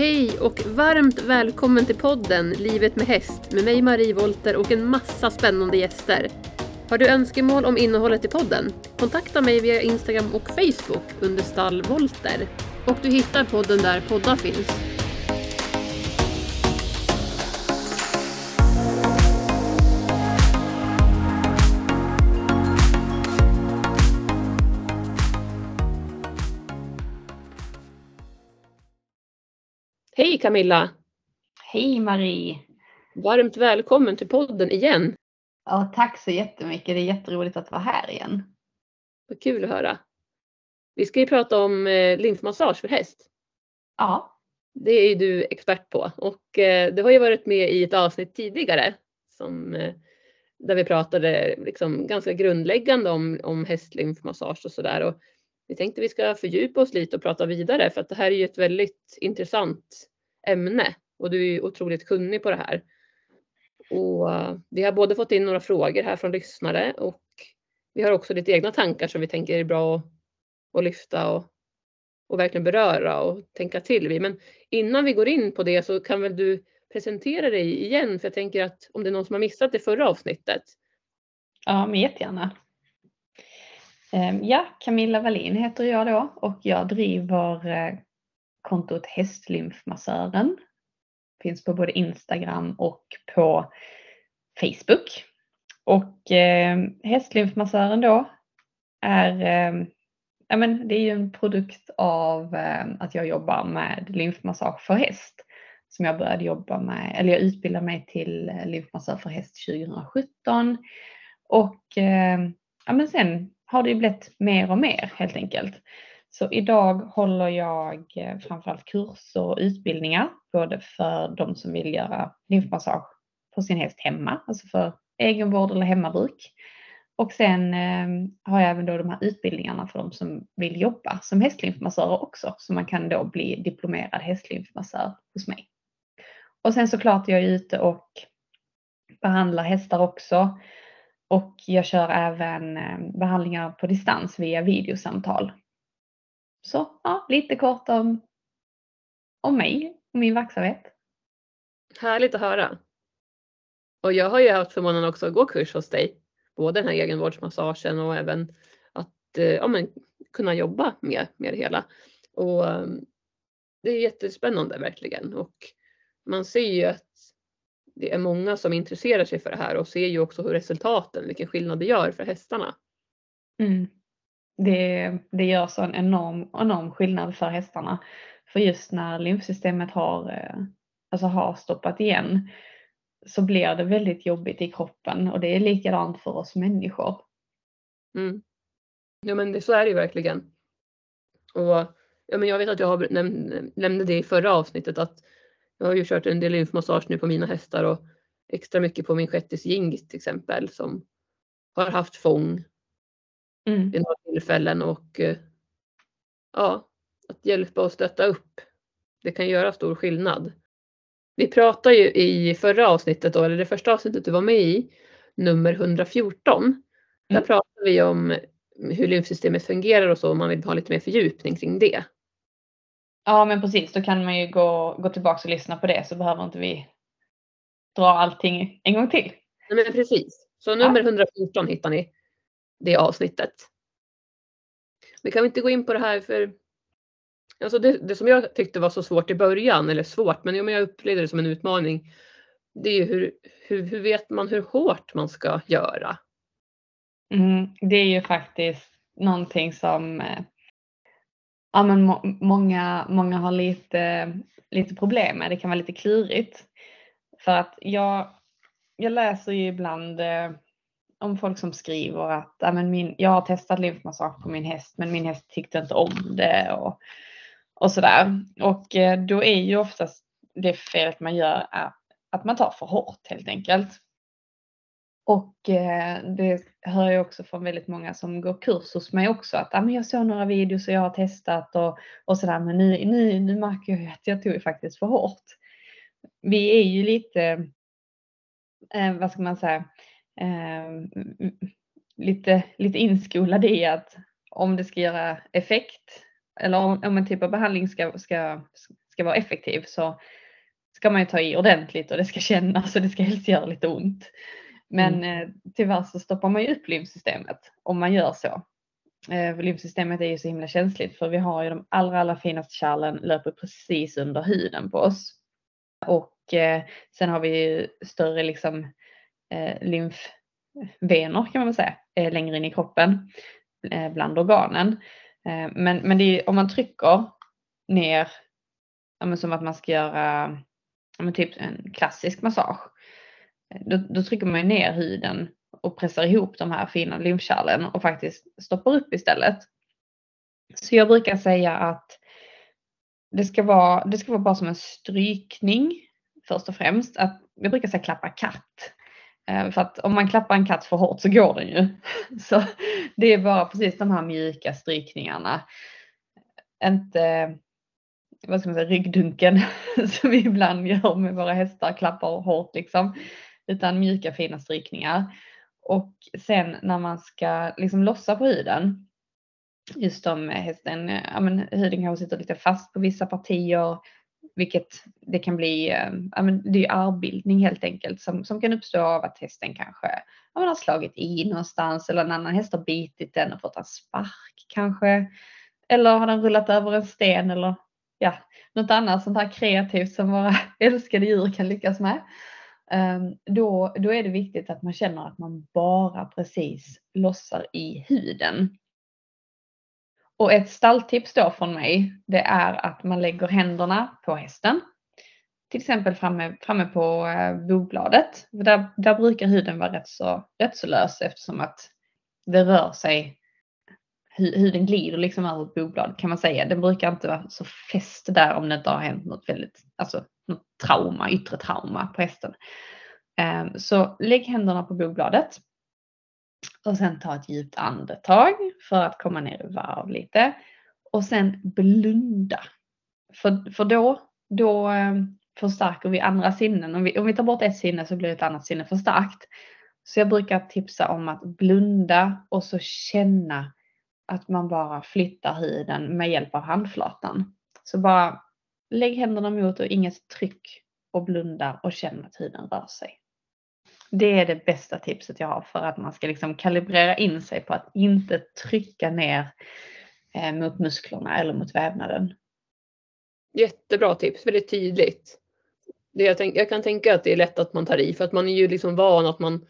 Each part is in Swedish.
Hej och varmt välkommen till podden Livet med häst med mig Marie Volter och en massa spännande gäster. Har du önskemål om innehållet i podden? Kontakta mig via Instagram och Facebook under Stall Volter. Och du hittar podden där poddar finns. Hej Camilla! Hej Marie! Varmt välkommen till podden igen. Ja, tack så jättemycket. Det är jätteroligt att vara här igen. Vad kul att höra. Vi ska ju prata om eh, lymfmassage för häst. Ja. Det är ju du expert på och eh, du har ju varit med i ett avsnitt tidigare som, eh, där vi pratade liksom ganska grundläggande om, om hästlymfmassage och sådär. Vi tänkte vi ska fördjupa oss lite och prata vidare för att det här är ju ett väldigt intressant ämne och du är otroligt kunnig på det här. Och eh, vi har både fått in några frågor här från lyssnare och vi har också lite egna tankar som vi tänker är bra att, att lyfta och, och verkligen beröra och tänka till vid. Men innan vi går in på det så kan väl du presentera dig igen för jag tänker att om det är någon som har missat det förra avsnittet. Ja, men jättegärna. Ehm, ja, Camilla Wallin heter jag då och jag driver eh, kontot Hästlymfmassören. Finns på både Instagram och på Facebook. Och ehm, Hästlymfmassören då är, ehm, ja men det är ju en produkt av att jag jobbar med lymfmassage för häst. Som jag började jobba med, eller jag utbildade mig till eh, lymfmassör för häst 2017. Och ja men sen har det ju blivit mer och mer helt enkelt. Så idag håller jag eh, framförallt kurser och utbildningar, både för de som vill göra lymfmassage på sin häst hemma, alltså för egenvård eller hemmabruk. Och sen eh, har jag även då de här utbildningarna för de som vill jobba som hästlymfmassörer också, så man kan då bli diplomerad hästlymfmassör hos mig. Och sen såklart är jag ute och behandlar hästar också. Och jag kör även eh, behandlingar på distans via videosamtal. Så ja, lite kort om, om mig och min verksamhet. Härligt att höra. Och jag har ju haft förmånen också att gå kurs hos dig. Både den här egenvårdsmassagen och även att eh, ja, men, kunna jobba med, med det hela. Och eh, det är jättespännande verkligen. Och man ser ju att det är många som intresserar sig för det här och ser ju också hur resultaten, vilken skillnad det gör för hästarna. Mm. Det, det gör så en enorm, enorm skillnad för hästarna. För just när lymfsystemet har, eh, alltså har stoppat igen så blir det väldigt jobbigt i kroppen och det är likadant för oss människor. Mm. Ja men det, så är det ju verkligen. Och ja, men jag vet att jag har näm nämnde det i förra avsnittet att jag har ju kört en del lymfmassage nu på mina hästar och extra mycket på min shettis Jing till exempel som har haft fång mm. vid några tillfällen och eh, ja, att hjälpa och stötta upp. Det kan göra stor skillnad. Vi pratade ju i förra avsnittet, då, eller det första avsnittet du var med i, nummer 114. Mm. Där pratade vi om hur lymfsystemet fungerar och så om man vill ha lite mer fördjupning kring det. Ja men precis, då kan man ju gå, gå tillbaka och lyssna på det så behöver inte vi dra allting en gång till. Nej men precis. Så nummer ja. 114 hittar ni det avsnittet. Vi kan inte gå in på det här för alltså det, det, som jag tyckte var så svårt i början, eller svårt, men jag upplevde det som en utmaning. Det är ju hur, hur, hur vet man hur hårt man ska göra? Mm, det är ju faktiskt någonting som eh, ja, men må, många, många har lite, lite problem med. Det kan vara lite klurigt. För att jag, jag läser ju ibland eh, om folk som skriver att ja, men min, jag har testat lymfmassage på min häst men min häst tyckte inte om det och, och sådär. Och eh, då är ju oftast det felet man gör är att man tar för hårt helt enkelt. Och eh, det hör jag också från väldigt många som går kurs hos mig också att ah, men jag såg några videos och jag har testat och, och sådär men nu, nu, nu märker jag att jag tog faktiskt för hårt. Vi är ju lite, eh, vad ska man säga, eh, lite, lite inskolade i att om det ska göra effekt eller om, om en typ av behandling ska, ska, ska vara effektiv så ska man ju ta i ordentligt och det ska kännas och det ska helst göra lite ont. Men mm. eh, tyvärr så stoppar man ju upp lymfsystemet om man gör så. Eh, lymfsystemet är ju så himla känsligt för vi har ju de allra, allra finaste kärlen löper precis under huden på oss. Och eh, sen har vi ju större liksom eh, lymfvenor kan man väl säga eh, längre in i kroppen bland organen. Men men det är, om man trycker ner, ja, som att man ska göra ja, typ en klassisk massage. Då, då trycker man ner huden och pressar ihop de här fina lymfkärlen och faktiskt stoppar upp istället. Så jag brukar säga att det ska vara, det ska vara bara som en strykning först och främst. Att, jag brukar säga klappa katt. Eh, för att om man klappar en katt för hårt så går den ju. Så det är bara precis de här mjuka strykningarna. Inte vad ska man säga, ryggdunken som vi ibland gör med våra hästar, klappar hårt liksom. Utan mjuka fina strykningar. Och sen när man ska liksom lossa på huden, just om hästen, ja men huden kanske sitter lite fast på vissa partier, vilket det kan bli, eh, ja men det är ju armbildning helt enkelt som, som kan uppstå av att hästen kanske ja, man har slagit i någonstans eller en annan häst har bitit den och fått en spark kanske. Eller har den rullat över en sten eller ja, något annat sånt här kreativt som våra älskade djur kan lyckas med. Ehm, då, då är det viktigt att man känner att man bara precis lossar i huden. Och ett stalltips då från mig, det är att man lägger händerna på hästen. Till exempel framme, framme på eh, bogbladet. Där, där brukar huden vara rätt så, rätt så lös eftersom att det rör sig huden glider liksom över ett boblad kan man säga. Den brukar inte vara så fäst där om det inte har hänt något väldigt, alltså något trauma, yttre trauma på hästen. Ehm, så lägg händerna på bogbladet och sen ta ett djupt andetag för att komma ner i varv lite och sen blunda. För, för då, då ehm, förstärker vi andra sinnen. Om vi, om vi tar bort ett sinne så blir ett annat sinne förstärkt. Så jag brukar tipsa om att blunda och så känna att man bara flyttar huden med hjälp av handflatan. Så bara lägg händerna mot och inget tryck och blunda och känn att huden rör sig. Det är det bästa tipset jag har för att man ska liksom kalibrera in sig på att inte trycka ner eh, mot musklerna eller mot vävnaden. Jättebra tips, väldigt tydligt. Det jag, tänk, jag kan tänka att det är lätt att man tar i för att man är ju liksom van att man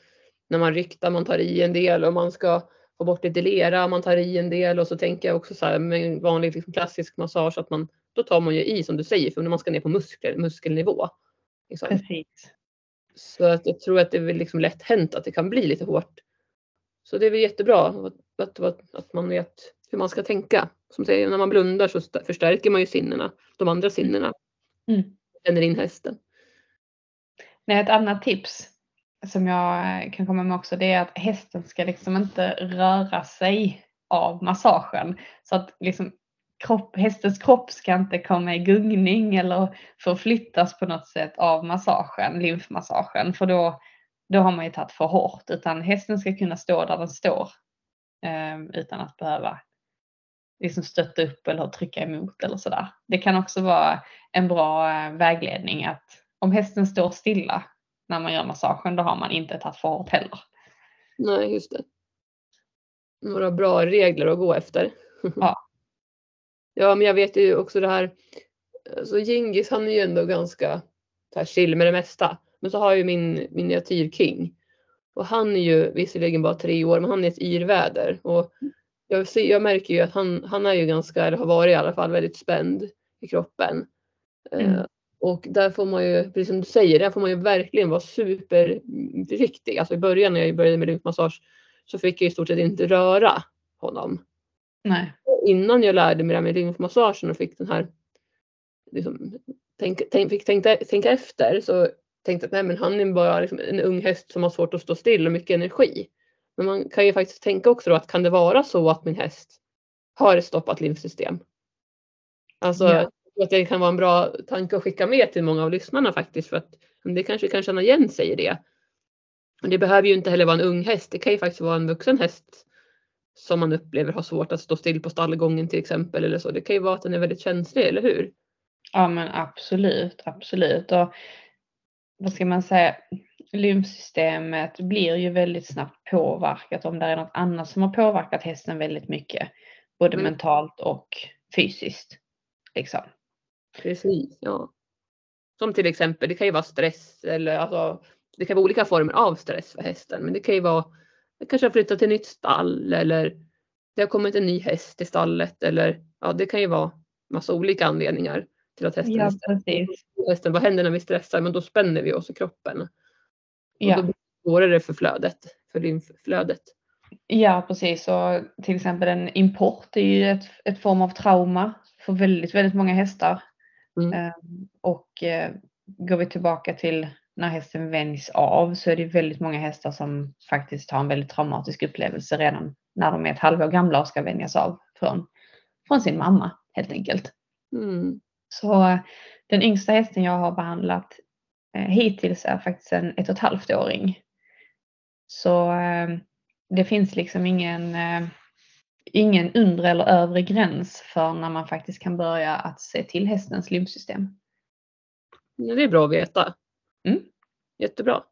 när man ryktar, man tar i en del och man ska få bort lite lera, man tar i en del och så tänker jag också så här med vanlig liksom klassisk massage att man då tar man ju i som du säger för när man ska ner på muskler, muskelnivå. Liksom. Precis. Så att jag tror att det är liksom lätt hänt att det kan bli lite hårt. Så det är väl jättebra att, att, att man vet hur man ska tänka. Som säger, när man blundar så förstärker man ju sinnena, de andra sinnena. Mm. Känner in hästen. Nej, ett annat tips som jag kan komma med också det är att hästen ska liksom inte röra sig av massagen. Så att liksom kropp, hästens kropp ska inte komma i gungning eller förflyttas på något sätt av massagen, lymfmassagen, för då, då har man ju tagit för hårt, utan hästen ska kunna stå där den står eh, utan att behöva liksom stötta upp eller trycka emot eller sådär. Det kan också vara en bra eh, vägledning att om hästen står stilla när man gör massagen, då har man inte tagit för hårt heller. Nej, just det. Några bra regler att gå efter. Ja. ja, men jag vet ju också det här. Alltså Gingis han är ju ändå ganska så chill med det mesta. Men så har jag ju min miniatyrking. Och han är ju visserligen bara tre år, men han är ett yrväder. Och jag, ser, jag märker ju att han, han är ju ganska, eller har varit i alla fall, väldigt spänd i kroppen. Mm. Uh, och där får man ju, precis som du säger, där får man ju verkligen vara superförsiktig. Alltså i början när jag började med lymfmassage så fick jag i stort sett inte röra honom. Nej. Innan jag lärde mig det här med lymfmassagen och fick den här, liksom, tänk, tänk, fick tänka, tänka efter så tänkte jag att nej men han är bara liksom en ung häst som har svårt att stå still och mycket energi. Men man kan ju faktiskt tänka också då att kan det vara så att min häst har ett stoppat lymfsystem? Alltså ja att det kan vara en bra tanke att skicka med till många av lyssnarna faktiskt för att det kanske kan känna igen sig i det. Och det behöver ju inte heller vara en ung häst. Det kan ju faktiskt vara en vuxen häst som man upplever har svårt att stå still på stallgången till exempel eller så. Det kan ju vara att den är väldigt känslig, eller hur? Ja men absolut, absolut. Och vad ska man säga, lymfsystemet blir ju väldigt snabbt påverkat om det är något annat som har påverkat hästen väldigt mycket. Både mm. mentalt och fysiskt. Liksom. Precis, ja. Som till exempel, det kan ju vara stress eller alltså, det kan vara olika former av stress för hästen. Men det kan ju vara, det kanske har flyttat till nytt stall eller det har kommit en ny häst till stallet eller ja, det kan ju vara massa olika anledningar till att hästen ja, precis. Hästen, vad händer när vi stressar? Men då spänner vi oss i kroppen. Ja. Och då blir det svårare för flödet, för lymfflödet. Ja precis och till exempel en import är ju ett, ett form av trauma för väldigt, väldigt många hästar. Mm. Ehm, och eh, går vi tillbaka till när hästen vänjs av så är det väldigt många hästar som faktiskt har en väldigt traumatisk upplevelse redan när de är ett halvår gamla och ska vänjas av från, från sin mamma helt enkelt. Mm. Så den yngsta hästen jag har behandlat eh, hittills är faktiskt en ett och ett halvt åring. Så eh, det finns liksom ingen, eh, ingen undre eller övre gräns för när man faktiskt kan börja att se till hästens lymfsystem. Ja, det är bra att veta. Mm. Jättebra.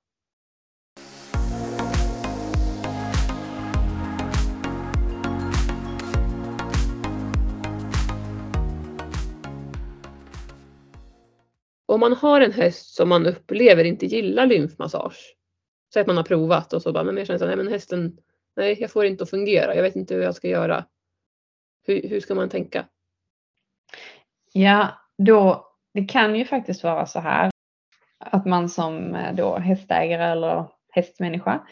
Om man har en häst som man upplever inte gillar lymfmassage. Så att man har provat och så bara, men jag känner att hästen, nej jag får inte att fungera, jag vet inte hur jag ska göra. Hur, hur ska man tänka? Ja, då, det kan ju faktiskt vara så här att man som eh, då hästägare eller hästmänniska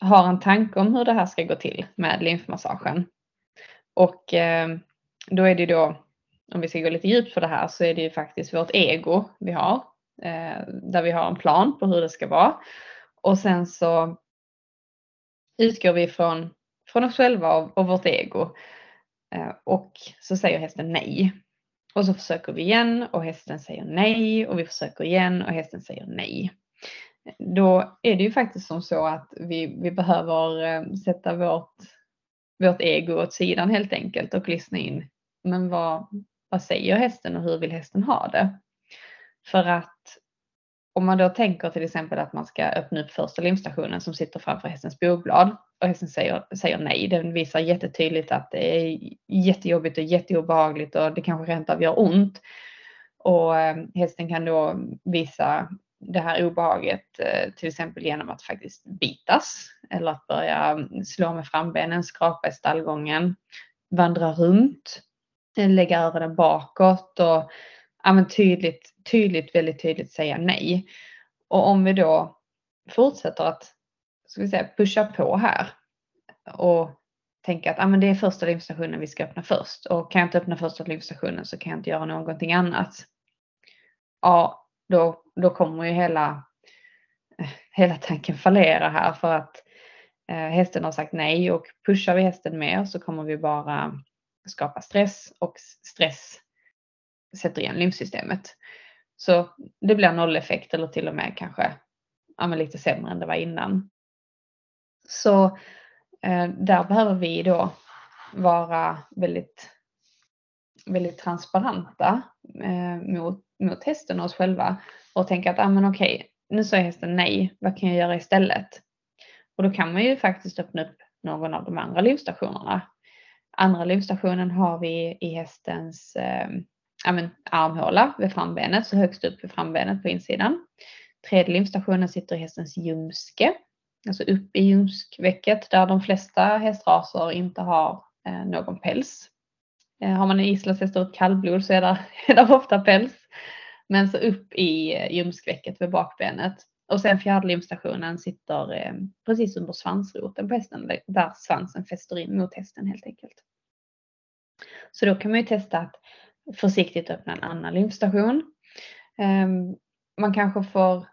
har en tanke om hur det här ska gå till med lymfmassagen. Och eh, då är det då, om vi ska gå lite djupt på det här, så är det ju faktiskt vårt ego vi har. Eh, där vi har en plan på hur det ska vara. Och sen så utgår vi från, från oss själva och, och vårt ego. Eh, och så säger hästen nej. Och så försöker vi igen och hästen säger nej och vi försöker igen och hästen säger nej. Då är det ju faktiskt som så att vi, vi behöver eh, sätta vårt, vårt ego åt sidan helt enkelt och lyssna in. Men vad, vad säger hästen och hur vill hästen ha det? För att om man då tänker till exempel att man ska öppna upp första limstationen som sitter framför hästens bogblad och hästen säger, säger nej. Den visar jättetydligt att det är jättejobbigt och jätteobehagligt och det kanske rent av gör ont. Och eh, hästen kan då visa det här obehaget eh, till exempel genom att faktiskt bitas eller att börja mm, slå med frambenen, skrapa i stallgången, vandra runt, eh, lägga öronen bakåt och ja, men tydligt, tydligt, väldigt tydligt säga nej. Och om vi då fortsätter att ska vi säga, pusha på här och tänka att ah, men det är första lymfstationen vi ska öppna först och kan jag inte öppna första lymfstationen så kan jag inte göra någonting annat. Ja, då, då kommer ju hela, hela tanken fallera här för att eh, hästen har sagt nej och pushar vi hästen mer så kommer vi bara skapa stress och stress sätter igen lymfsystemet. Så det blir nolleffekt eller till och med kanske ja, lite sämre än det var innan. Så eh, där behöver vi då vara väldigt, väldigt transparenta eh, mot, mot hästen och oss själva och tänka att ah, men okej, nu sa hästen nej, vad kan jag göra istället? Och då kan man ju faktiskt öppna upp någon av de andra livstationerna. Andra livstationen har vi i hästens eh, men, armhåla vid frambenet, så högst upp vid frambenet på insidan. Tredje limstationen sitter i hästens ljumske, alltså upp i ljumskvecket där de flesta hästraser inte har eh, någon päls. Eh, har man en islandshäst och kallblod så är det, är det ofta päls. Men så upp i eh, ljumskvecket vid bakbenet. Och sen fjärde limstationen sitter eh, precis under svansroten på hästen där svansen fäster in mot hästen helt enkelt. Så då kan man ju testa att försiktigt öppna en annan lymfstation. Ehm, man kanske får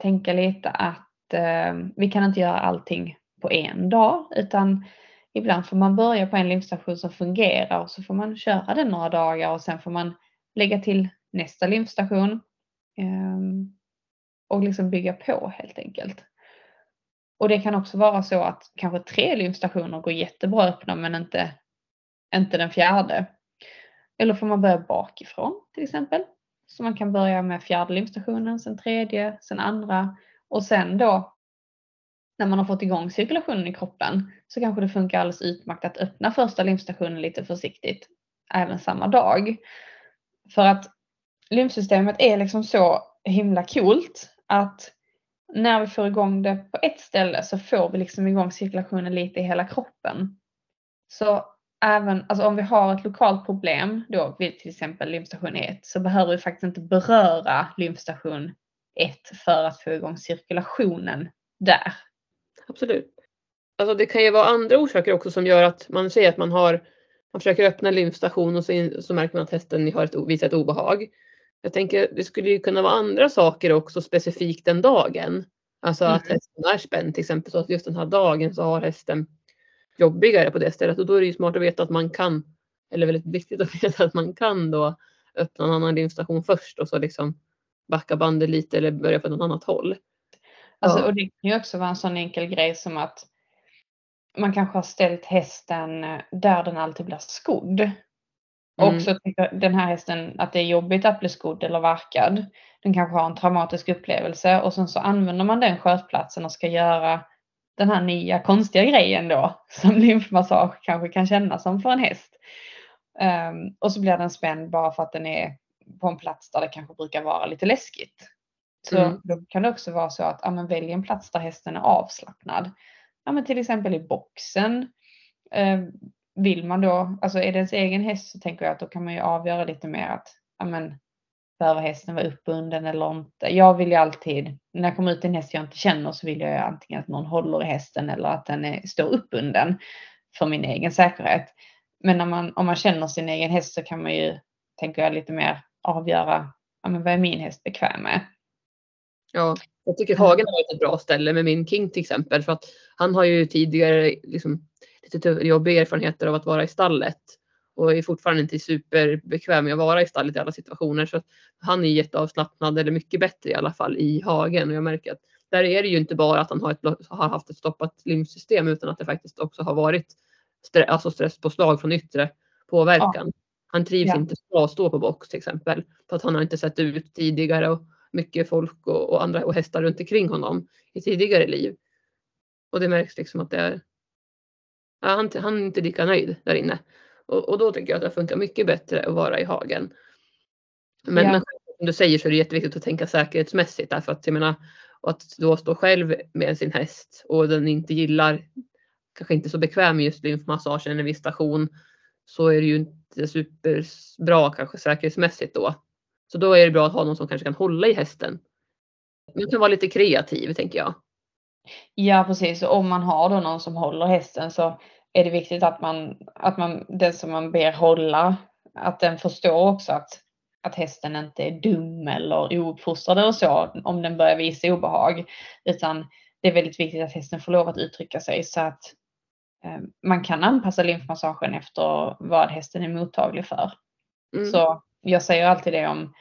tänka lite att ehm, vi kan inte göra allting på en dag utan ibland får man börja på en lymfstation som fungerar och så får man köra den några dagar och sen får man lägga till nästa lymfstation ehm, och liksom bygga på helt enkelt. Och det kan också vara så att kanske tre lymfstationer går jättebra att öppna men inte, inte den fjärde. Eller får man börja bakifrån till exempel? Så man kan börja med fjärde lymfstationen, sen tredje, sen andra och sen då när man har fått igång cirkulationen i kroppen så kanske det funkar alldeles utmärkt att öppna första lymfstationen lite försiktigt även samma dag. För att lymfsystemet är liksom så himla coolt att när vi får igång det på ett ställe så får vi liksom igång cirkulationen lite i hela kroppen. Så även alltså om vi har ett lokalt problem då vid till exempel lymfstation 1 så behöver vi faktiskt inte beröra lymfstation 1 för att få igång cirkulationen där. Absolut. Alltså det kan ju vara andra orsaker också som gör att man säger att man har man försöker öppna en lymfstation och så, in, så märker man att hästen har ett, visar ett obehag. Jag tänker det skulle ju kunna vara andra saker också specifikt den dagen. Alltså mm. att hästen är spänd till exempel så att just den här dagen så har hästen jobbigare på det stället och då är det ju smart att veta att man kan eller väldigt viktigt att veta att man kan då öppna en annan lymfstation först och så liksom backa bandet lite eller börja på något annat håll. Alltså, ja. Och det kan ju också vara en sån enkel grej som att man kanske har ställt hästen eh, där den alltid blir skodd. Mm. Och så tycker den här hästen att det är jobbigt att bli skodd eller varkad. Den kanske har en traumatisk upplevelse och sen så använder man den skötplatsen och ska göra den här nya konstiga grejen då som lymfmassage kanske kan kännas som för en häst. Um, och så blir den spänd bara för att den är på en plats där det kanske brukar vara lite läskigt. Så mm. då kan det också vara så att ja, men välj en plats där hästen är avslappnad. Ja, men till exempel i boxen. Eh, vill man då, alltså är det ens egen häst så tänker jag att då kan man ju avgöra lite mer att ja, men, behöver hästen vara uppbunden eller inte. Jag vill ju alltid, när jag kommer ut en häst jag inte känner så vill jag antingen att någon håller i hästen eller att den är, står uppbunden för min egen säkerhet. Men när man, om man känner sin egen häst så kan man ju, tänker jag, lite mer avgöra ja, men vad är min häst bekväm med. Ja, jag tycker Hagen har varit ett bra ställe med min King till exempel för att han har ju tidigare liksom, lite jobbiga erfarenheter av att vara i stallet och är fortfarande inte superbekväm med att vara i stallet i alla situationer. Så han är jätteavslappnad eller mycket bättre i alla fall i hagen och jag märker att där är det ju inte bara att han har, ett, har haft ett stoppat lymfsystem utan att det faktiskt också har varit stress, alltså stresspåslag från yttre påverkan. Ja. Han trivs ja. inte bra att stå på box till exempel för att han har inte sett ut tidigare och mycket folk och, och andra och hästar runt omkring honom i tidigare liv. Och det märks liksom att det är ja, han, han är inte lika nöjd där inne. Och, och, då tycker jag att det funkar mycket bättre att vara i hagen. Men, ja. men som du säger så är det jätteviktigt att tänka säkerhetsmässigt därför att jag menar att då stå själv med sin häst och den inte gillar, kanske inte så bekväm med just lymfmassagen eller visitation så är det ju inte superbra kanske säkerhetsmässigt då. Så då är det bra att ha någon som kanske kan hålla i hästen. Man kan vara lite kreativ tänker jag. Ja precis, om man har då någon som håller hästen så är det viktigt att man, att man, den som man ber hålla, att den förstår också att, att hästen inte är dum eller ouppfostrad eller så om den börjar visa obehag. Utan det är väldigt viktigt att hästen får lov att uttrycka sig så att eh, man kan anpassa lymfmassagen efter vad hästen är mottaglig för. Mm. Så jag säger alltid det om,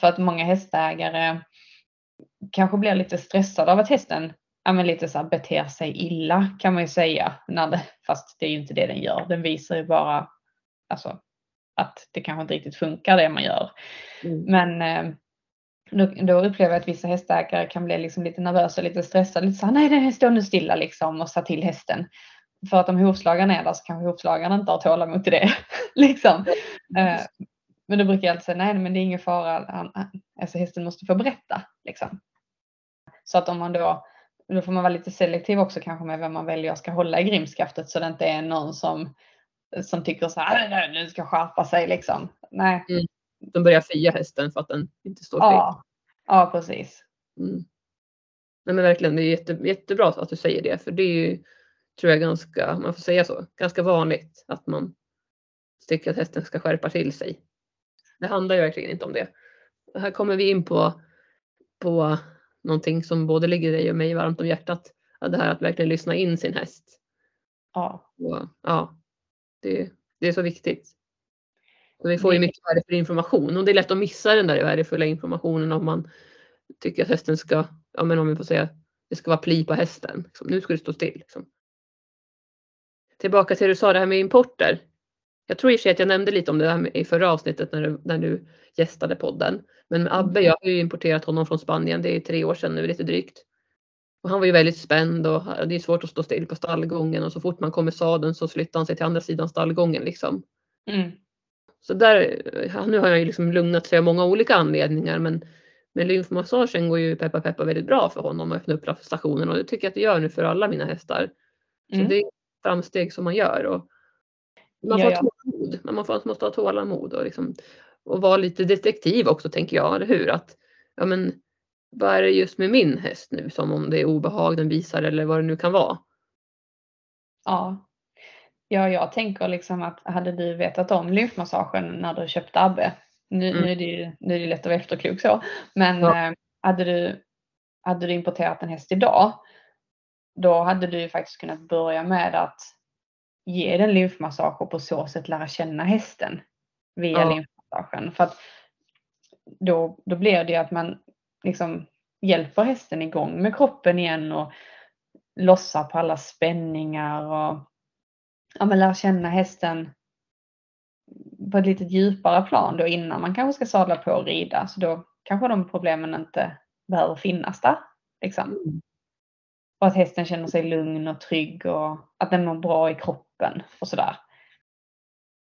för att många hästägare kanske blir lite stressade av att hästen ja, men lite så här beter sig illa kan man ju säga. När det, fast det är ju inte det den gör. Den visar ju bara alltså, att det kanske inte riktigt funkar det man gör. Mm. Men eh, då, då, upplever jag att vissa hästägare kan bli liksom lite nervösa, lite stressade. Lite så här, nej den står nu stilla liksom och sa till hästen. För att om hovslagaren är där så kanske hovslagaren inte har tålamod till det. liksom. Mm. Men då brukar jag alltid säga, nej men det är ingen fara, alltså hästen måste få berätta. Liksom. Så att om man då, då får man vara lite selektiv också kanske med vem man väljer ska hålla i grimskaftet så det inte är någon som, som tycker så här, nu ska skärpa sig liksom. Nej. Mm. De börjar fia hästen för att den inte står. Ja, ja precis. Mm. Nej men verkligen, det är jätte, jättebra att du säger det för det är ju, tror jag ganska, man får säga så, ganska vanligt att man tycker att hästen ska skärpa till sig. Det handlar ju verkligen inte om det. Här kommer vi in på, på någonting som både ligger dig och mig varmt om hjärtat. Det här att verkligen lyssna in sin häst. Ja. Och, ja det, det är så viktigt. Och vi får ju mycket värdefull information och det är lätt att missa den där värdefulla informationen om man tycker att hästen ska, ja men om vi får säga, det ska vara pli på hästen. Liksom, nu ska det stå still. Liksom. Tillbaka till det du sa det här med importer. Jag tror i och för sig att jag nämnde lite om det här i förra avsnittet när du, när du gästade podden. Men Abbe, jag har ju importerat honom från Spanien, det är tre år sedan nu lite drygt. Och han var ju väldigt spänd och det är svårt att stå still på stallgången och så fort man kommer sadeln så flyttar han sig till andra sidan stallgången liksom. Mm. Så där, nu har jag ju liksom lugnat sig av många olika anledningar men med lymfmassagen går ju peppa peppa väldigt bra för honom att öppna upp stationen och det tycker jag att det gör nu för alla mina hästar. Så Mm. det är framsteg som man gör. Och man, Ja, får ja. ha tålamod. man får, måste ha tålamod och, liksom, och vara lite detektiv också tänker jag, eller hur? Att, ja, men, vad är det just med min häst nu som om det är obehag den visar eller vad det nu kan vara. Ja. ja, jag tänker liksom att hade du vetat om lymfmassagen när du köpte Abbe, nu, Mm. nu, är det ju, nu är det lätt att vara efterklok så, men Ja. eh, hade, du, hade du importerat en häst idag, då hade du ju faktiskt kunnat börja med att ge den lymfmassage och på så sätt lära känna hästen via Ja. lymfmassagen. För att då, då blir det ju att man liksom hjälper hästen igång med kroppen igen och lossar på alla spänningar och ja, men lär känna hästen på ett lite djupare plan då innan man kanske ska sadla på och rida. Så då kanske de problemen inte behöver finnas där. Liksom. Mm. Och att hästen känner sig lugn och trygg och att den mår bra i kroppen och sådär.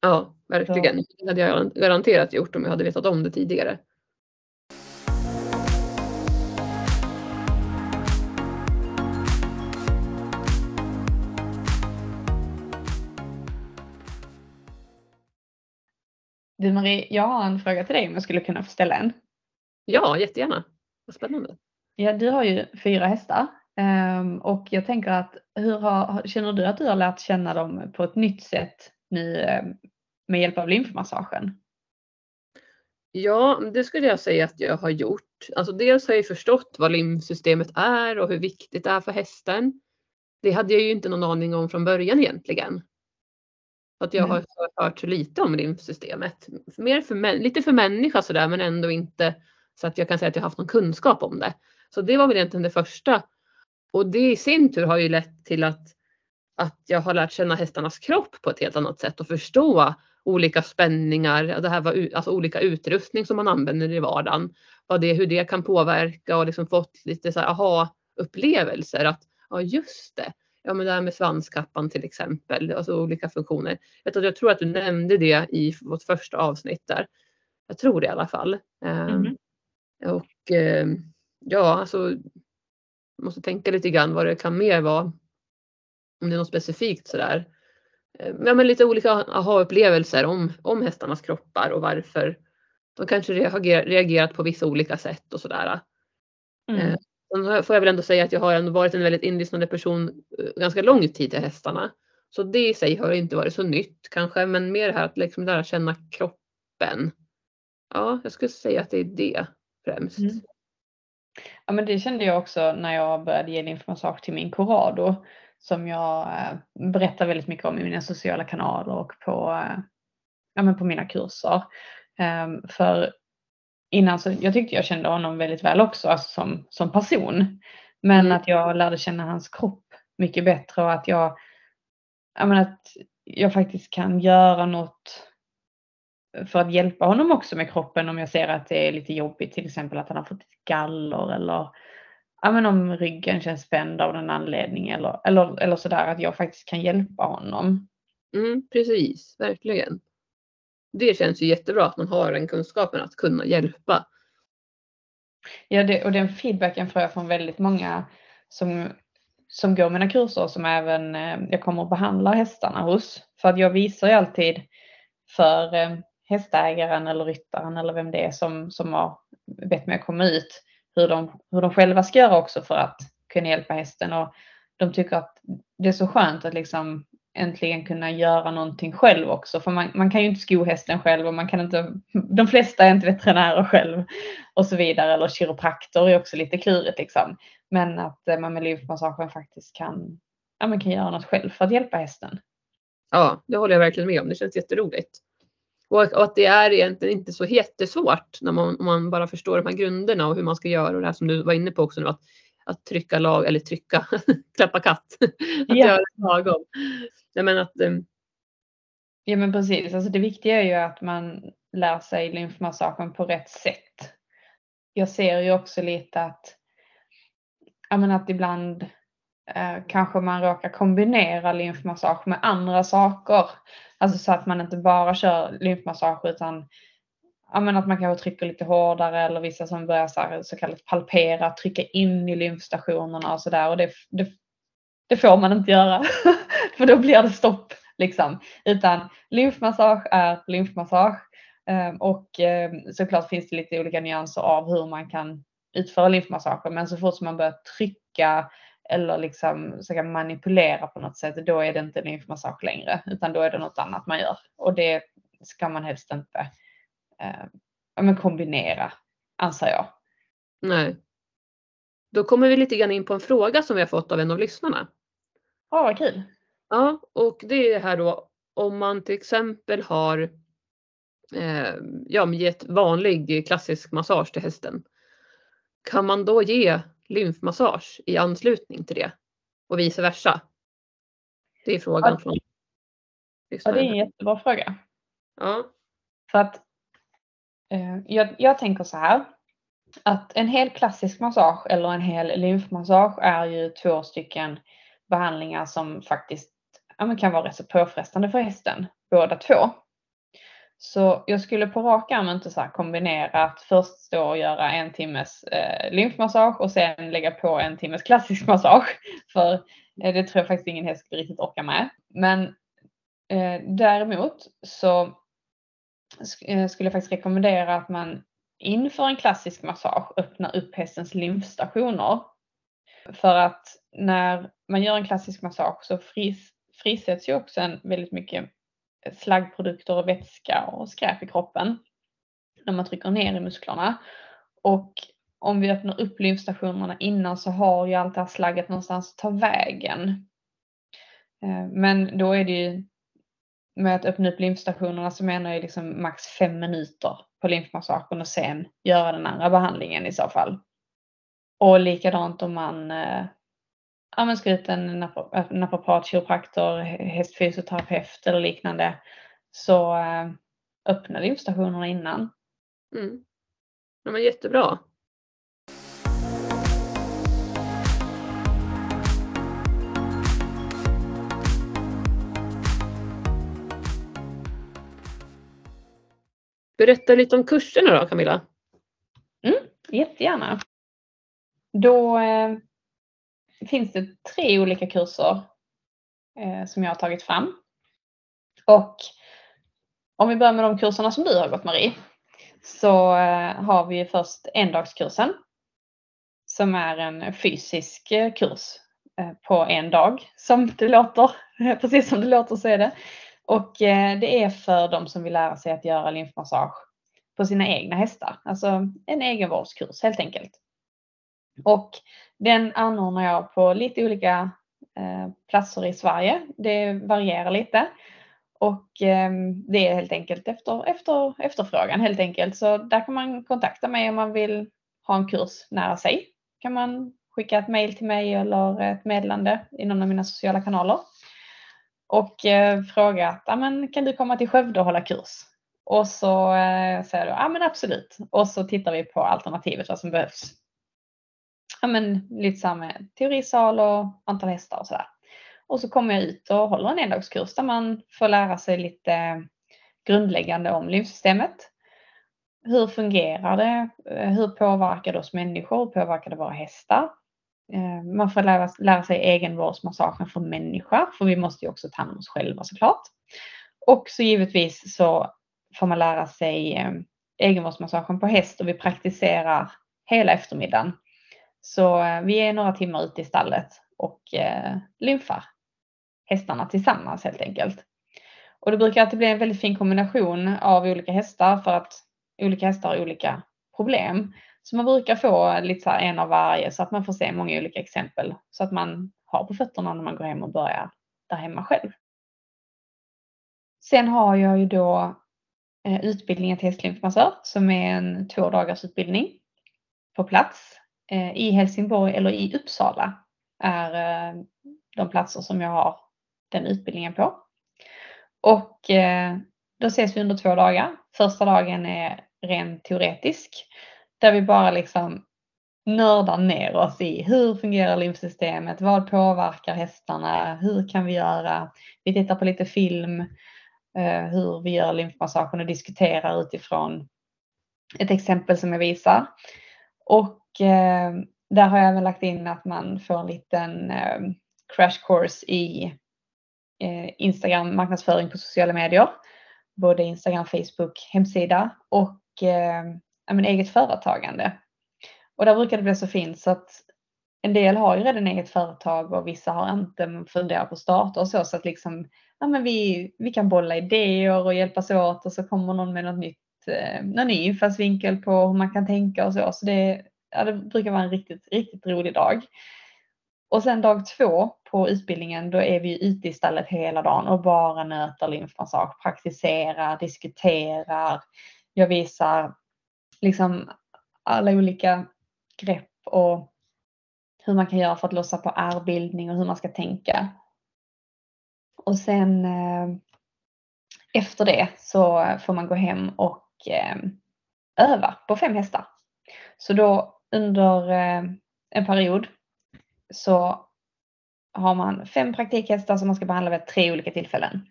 Ja, verkligen. Det hade jag garanterat gjort om jag hade vetat om det tidigare. Du Marie, jag har en fråga till dig om jag skulle kunna få ställa en. Ja, jättegärna. Vad spännande. Ja, du har ju fyra hästar ehm, och jag tänker att hur har, känner du att du har lärt känna dem på ett nytt sätt nu ehm, med hjälp av lymfmassagen? Ja, det skulle jag säga att jag har gjort. Alltså dels har jag förstått vad lymfsystemet är och hur viktigt det är för hästen. Det hade jag ju inte någon aning om från början egentligen. Att jag har hört så lite om lymfsystemet. Mer för, lite för människa sådär men ändå inte så att jag kan säga att jag har haft någon kunskap om det. Så det var väl egentligen det första. Och det i sin tur har ju lett till att, att jag har lärt känna hästarnas kropp på ett helt annat sätt och förstå olika spänningar, det här var alltså olika utrustning som man använder i vardagen. Vad det, hur det kan påverka och liksom fått lite så här aha-upplevelser att ja just det, ja men det här med svanskappan till exempel, alltså olika funktioner. Jag, tror- jag tror att du nämnde det i vårt första avsnitt där. Jag tror det i alla fall. Ehm, Mhm. Och eh, ja, alltså måste tänka lite grann vad det kan mer vara. Om det är något specifikt sådär. Eh, Ja, men lite olika aha-upplevelser om, om hästarnas kroppar och varför de kanske reager, reagerat på vissa olika sätt och sådär. Mm. Eh, Sen får jag väl ändå säga att jag har ändå varit en väldigt inlyssnande person eh, ganska lång tid till hästarna. Så det i sig har inte varit så nytt kanske, men mer det här att liksom lära känna kroppen. Ja, jag skulle säga att det är det främst. Mm. Ja men det kände jag också när jag började ge lymfmassage till min Corrado som jag eh, berättar väldigt mycket om i mina sociala kanaler och på, eh, ja, men på mina kurser. Ehm, för innan så, jag tyckte jag kände honom väldigt väl också alltså som, som person. Men Mm. att jag lärde känna hans kropp mycket bättre och att jag, ja, men att jag faktiskt kan göra något för att hjälpa honom också med kroppen om jag ser att det är lite jobbigt, till exempel att han har fått ett galler eller ja, men om ryggen känns spänd av någon anledning eller, eller, eller sådär att jag faktiskt kan hjälpa honom. Mm, precis, verkligen. Det känns ju jättebra att man har den kunskapen att kunna hjälpa. Ja, det, och den feedbacken får jag från väldigt många som, som går mina kurser som även eh, jag kommer och behandlar hästarna hos. För att jag visar ju alltid för eh, hästägaren eller ryttaren eller vem det är som, som har bett mig att komma ut hur de, hur de själva ska göra också för att kunna hjälpa hästen. Och de tycker att det är så skönt att liksom äntligen kunna göra någonting själv också. För man, man kan ju inte sko hästen själv och man kan inte, de flesta är inte veterinärer själv och så vidare. Eller kiropraktor är också lite klurigt liksom. Men att eh, man med lymfmassagen faktiskt kan, ja, man kan göra något själv för att hjälpa hästen. Ja, det håller jag verkligen med om. Det känns jätteroligt. Och, att det är egentligen inte så jättesvårt när man, om man bara förstår de här grunderna och hur man ska göra och det här som du var inne på också nu att, att trycka lag eller trycka, klappa katt. att Ja. göra lagom. Nej, men att, eh, Ja men precis, alltså det viktiga är ju att man lär sig lymfmassagen på rätt sätt. Jag ser ju också lite att, ja men att ibland Eh, kanske man råkar kombinera lymfmassage med andra saker. Alltså så att man inte bara kör lymfmassage utan ja, men att man kanske trycker lite hårdare eller vissa som börjar så, här, så kallat palpera, trycka in i lymfstationerna och sådär. Och det, det, det, får man inte göra för då blir det stopp. Liksom. Utan lymfmassage är lymfmassage ehm, och ehm, såklart finns det lite olika nyanser av hur man kan utföra lymfmassager men så fort som man börjar trycka eller liksom försöka manipulera på något sätt då är det inte lymfmassage längre utan då är det något annat man gör och det ska man helst inte eh, men kombinera, anser jag. Nej. Då kommer vi lite grann in på en fråga som vi har fått av en av lyssnarna. Ja, vad kul. Ja, och det är här då om man till exempel har eh, ja, gett vanlig klassisk massage till hästen. Kan man då ge lymfmassage i anslutning till det och vice versa? Det är frågan ja, från Ja, det är en jättebra fråga. Ja. För att Eh, jag, jag tänker så här att en hel klassisk massage eller en hel lymfmassage är ju två stycken behandlingar som faktiskt ja, kan vara rätt så påfrestande för hästen, båda två. Så jag skulle på rak arm inte så kombinera att först stå och göra en timmes eh, lymfmassage och sen lägga på en timmes klassisk massage. För eh, det tror jag faktiskt ingen häst riktigt orkar med. Men eh, däremot så Eh, skulle jag faktiskt rekommendera att man inför en klassisk massage öppnar upp hästens lymfstationer. För att när man gör en klassisk massage så fris, frisätts ju också en väldigt mycket slaggprodukter och vätska och skräp i kroppen när man trycker ner i musklerna. Och om vi öppnar upp lymfstationerna innan så har ju allt det här slagget någonstans att ta vägen. Eh, men då är det ju med att öppna upp lymfstationerna så menar jag liksom max fem minuter på lymfmassagen och sen göra den andra behandlingen i så fall. Och likadant om man eh, ja, ska ut en naprapat, kiropraktor, hästfysioterapeut eller liknande så eh, öppna lymfstationerna innan. Mm. Ja, men jättebra. Berätta lite om kurserna då Camilla. Mm, jättegärna. Då eh, finns det tre olika kurser eh, som jag har tagit fram. Och om vi börjar med de kurserna som du har gått Marie så eh, har vi först endagskursen som är en fysisk eh, kurs eh, på en dag som det låter. Precis som det låter så är det. Och eh, det är för de som vill lära sig att göra lymfmassage på sina egna hästar. Alltså en egenvårdskurs helt enkelt. Och den anordnar jag på lite olika eh, platser i Sverige. Det varierar lite. Och ehm, det är helt enkelt efter, efter efterfrågan helt enkelt. Så där kan man kontakta mig om man vill ha en kurs nära sig. Kan man skicka ett mail till mig eller ett meddelande i någon av mina sociala kanaler och eh, fråga att ah, kan du komma till Skövde och hålla kurs? Och så eh, säger du ja men absolut. Och så tittar vi på alternativet vad som behövs. Ja men lite så med teorisal och antal hästar och sådär. Och så kommer jag ut och håller en endagskurs där man får lära sig lite grundläggande om lymfsystemet. Hur fungerar det? Eh, hur påverkar det oss människor? Hur påverkar det våra hästar? Eh, man får lära, lära sig egenvårdsmassagen för människa, för vi måste ju också ta hand om oss själva såklart. Och så givetvis så får man lära sig eh, egenvårdsmassagen på häst och vi praktiserar hela eftermiddagen. Så eh, vi är några timmar ute i stallet och eh, lymfar hästarna tillsammans helt enkelt. Och det brukar alltid bli en väldigt fin kombination av olika hästar för att olika hästar har olika problem. Så man brukar få lite så en av varje så att man får se många olika exempel så att man har på fötterna när man går hem och börjar där hemma själv. Sen har jag ju då eh, utbildningen till hästlymfmassör som är en två dagars utbildning på plats Eh, i Helsingborg eller i Uppsala är eh, de platser som jag har den utbildningen på. Och eh, då ses vi under två dagar. Första dagen är rent teoretisk. Där vi bara liksom nördar ner oss i hur fungerar lymfsystemet? Vad påverkar hästarna? Hur kan vi göra? Vi tittar på lite film, eh, hur vi gör lymfmassagen och diskuterar utifrån ett exempel som jag visar. Och Ehm, där har jag även lagt in att man får en liten eh, crash course i eh, Instagram marknadsföring på sociala medier. Både Instagram, Facebook, hemsida och eh, eget företagande. Och där brukar det bli så fint så att en del har ju redan eget företag och vissa har inte funderat på att starta och så. Så att liksom, ja, men vi, vi kan bolla idéer och hjälpas åt och så kommer någon med något nytt, eh, någon ny infallsvinkel på hur man kan tänka och så. Så det, ja, det brukar vara en riktigt, riktigt rolig dag. Och sen dag två på utbildningen, då är vi ute i stallet hela dagen och bara nöter lymfmassage, praktiserar, diskuterar. Jag visar liksom alla olika grepp och hur man kan göra för att lossa på ärrbildning och hur man ska tänka. Och sen eh, efter det så får man gå hem och eh, öva på fem hästar. Så då under eh, en period så har man fem praktikhästar som man ska behandla vid tre olika tillfällen.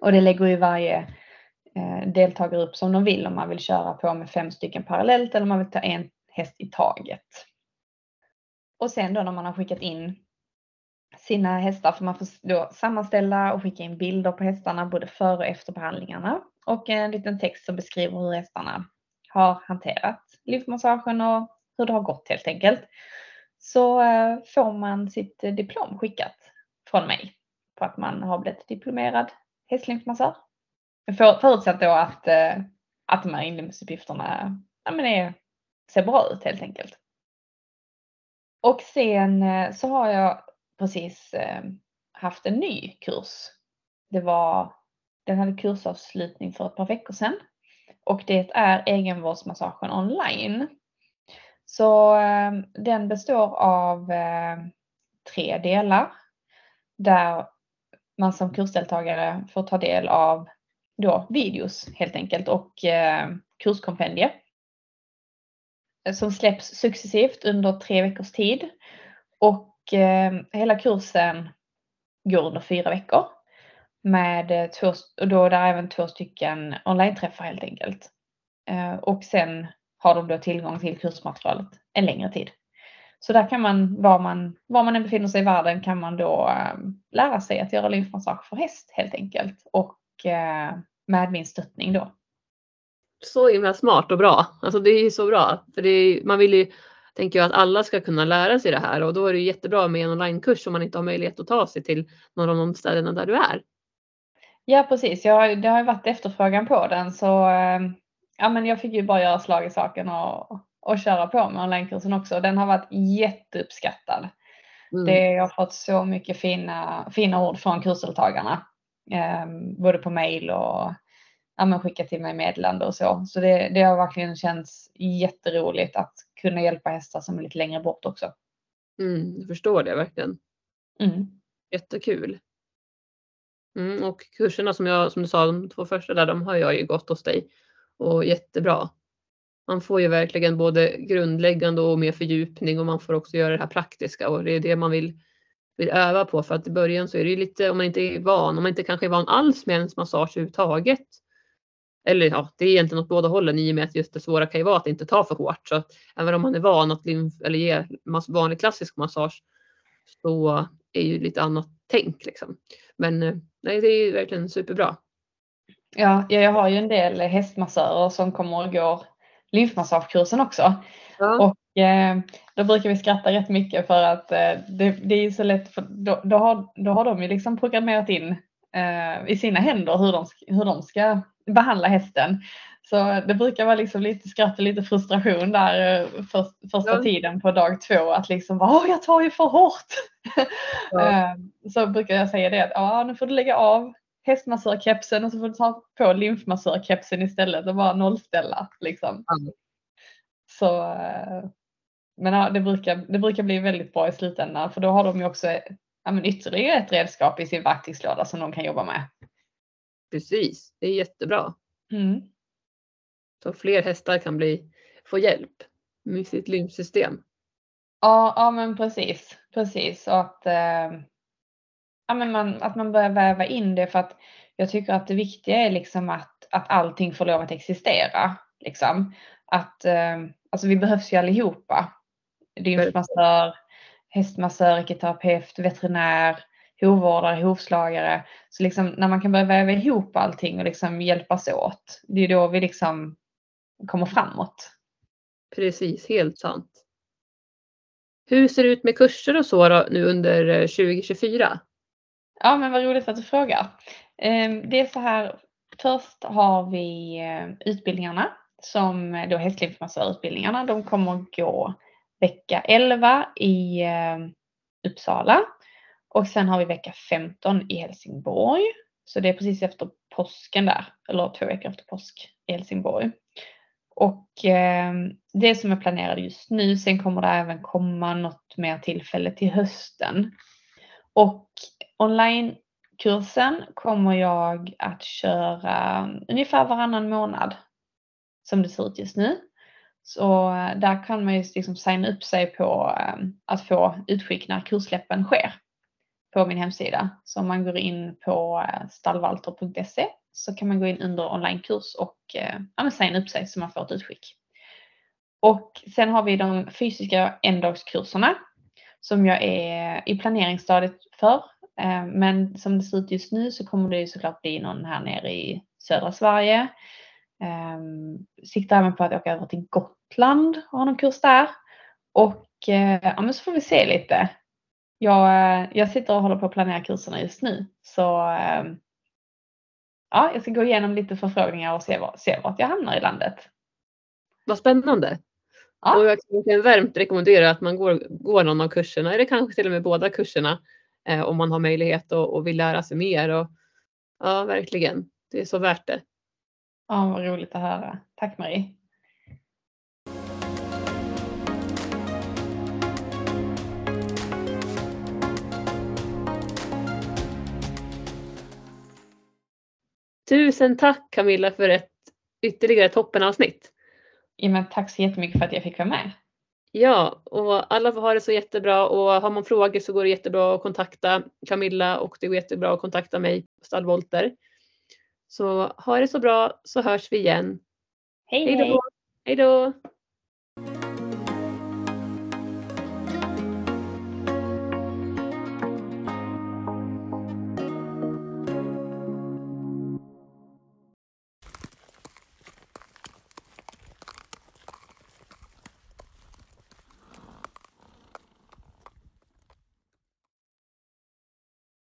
Och det lägger ju varje eh, deltagare upp som de vill om man vill köra på med fem stycken parallellt eller om man vill ta en häst i taget. Och sen då när man har skickat in sina hästar får man då sammanställa och skicka in bilder på hästarna både före och efter behandlingarna och en liten text som beskriver hur hästarna har hanterat lymfmassagen och hur det har gått helt enkelt. Så eh, får man sitt eh, diplom skickat från mig på att man har blivit diplomerad hästlymfmassör. Förutsatt då att, eh, att de här inlämningsuppgifterna ja, men är ser bra ut helt enkelt. Och sen så har jag precis haft en ny kurs. Det var, den hade kursavslutning för ett par veckor sedan och det är egenvårdsmassagen online. Så ehm, den består av ehm, tre delar där man som kursdeltagare får ta del av då videos helt enkelt och ehm, kurskompendier som släpps successivt under tre veckors tid. Och eh, hela kursen går under fyra veckor. Med eh, två, och då är det även två stycken online-träffar helt enkelt. Eh, och sen har de då tillgång till kursmaterialet en längre tid. Så där kan man, var man, var man än befinner sig i världen kan man då eh, lära sig att göra lymfmassage för häst helt enkelt. Och eh, med min stöttning då så himla smart och bra. Alltså det är så bra. För är, man vill ju, tänker jag, att alla ska kunna lära sig det här och då är det jättebra med en onlinekurs om man inte har möjlighet att ta sig till någon av de ställena där du är. Ja precis, jag, det har ju varit efterfrågan på den så eh, ja, men jag fick ju bara göra slag i saken och, och köra på med onlinekursen också. Den har varit jätteuppskattad. Mm. Det, jag har fått så mycket fina, fina ord från kursdeltagarna. Eh, både på mail och ja, men skicka till mig meddelande och så. Så det, det har verkligen känts jätteroligt att kunna hjälpa hästar som är lite längre bort också. Mm, jag förstår det verkligen. Mm. Jättekul. Mm, och kurserna som, jag, som du sa, de två första där, de har jag ju gått hos dig och jättebra. Man får ju verkligen både grundläggande och mer fördjupning och man får också göra det här praktiska och det är det man vill, vill öva på för att i början så är det ju lite om man inte är van, om man inte kanske är van alls med ens massage överhuvudtaget eller ja, det är egentligen åt båda hållen i och med att just det svåra kan ju vara att inte ta för hårt. Så även om man är van att eller ge vanlig klassisk massage så är ju lite annat tänk liksom. Men eh, nej, det är ju verkligen superbra. Ja, jag har ju en del hästmassörer som kommer och går lymfmassagekursen också. Ja. Och eh, då brukar vi skratta rätt mycket för att eh, det, det, är så lätt, för då, då, har, då har de ju liksom programmerat in eh, i sina händer hur de, hur de ska behandla hästen. Så det brukar vara liksom lite skratt och lite frustration där eh, för, första ja. tiden på dag två att liksom Åh, jag tar ju för hårt. Ja. Eh, så brukar jag säga det att ja, nu får du lägga av hästmassörkepsen och så får du ta på lymfmassörkepsen istället och bara nollställa. Liksom. Ja. Så, eh, men ja, det, brukar, det brukar bli väldigt bra i slutändan för då har de ju också ja, ytterligare ett redskap i sin verktygslåda som de kan jobba med. Precis, det är jättebra. Mm. Så fler hästar kan bli, få hjälp med sitt lymfsystem. Ja, ja men precis, precis. Och att, eh, ja, men man, att man börjar väva in det för att jag tycker att det viktiga är liksom att, att allting får lov att existera. Liksom. Att, eh, alltså vi behövs ju allihopa. Lymfmassör, hästmassör, ekoterapeut, veterinär, hovvårdare, hovslagare. Så liksom när man kan börja väva ihop allting och liksom hjälpas åt, det är då vi liksom kommer framåt. Precis, helt sant. Hur ser det ut med kurser och så då, nu under eh, 2024? Ja, men vad roligt att du frågar. Ehm, det är så här, först har vi eh, utbildningarna som eh, då hästlivsmassörutbildningarna. De kommer gå vecka 11 i eh, Uppsala och sen har vi vecka 15 i Helsingborg. Så det är precis efter påsken där, eller två veckor efter påsk i Helsingborg. Och eh, det som är planerat just nu, sen kommer det även komma något mer tillfälle till hösten. Och onlinekursen kommer jag att köra ungefär varannan månad som det ser ut just nu. Så eh, där kan man ju liksom signa upp sig på eh, att få utskick när kurssläppen sker på min hemsida. Så om man går in på eh, stallvalter.se så kan man gå in under onlinekurs och ja, signa upp sig så man får ett utskick. Och sen har vi de fysiska endagskurserna som jag är i planeringsstadiet för. Men som det ser ut just nu så kommer det ju såklart bli någon här nere i södra Sverige Um, siktar även på att åka över till Gotland och ha någon kurs där. Och uh, ja, men så får vi se lite. Jag, uh, jag sitter och håller på att planera kurserna just nu. Så uh, ja, jag ska gå igenom lite förfrågningar och se, var, se vart jag hamnar i landet. Vad spännande. Ja. Och jag kan varmt rekommendera att man går, går någon av kurserna, eller kanske till och med båda kurserna, eh, om man har möjlighet och, och vill lära sig mer. Och, ja, verkligen. Det är så värt det. Ja, vad roligt att höra. Tack Marie. Tusen tack Camilla för ett ytterligare toppenavsnitt. Ja, men tack så jättemycket för att jag fick vara med. Ja, och alla får ha det så jättebra och har man frågor så går det jättebra att kontakta Camilla och det går jättebra att kontakta mig, Stallvolter. Så ha det så bra så hörs vi igen. Hej hej! Hej då!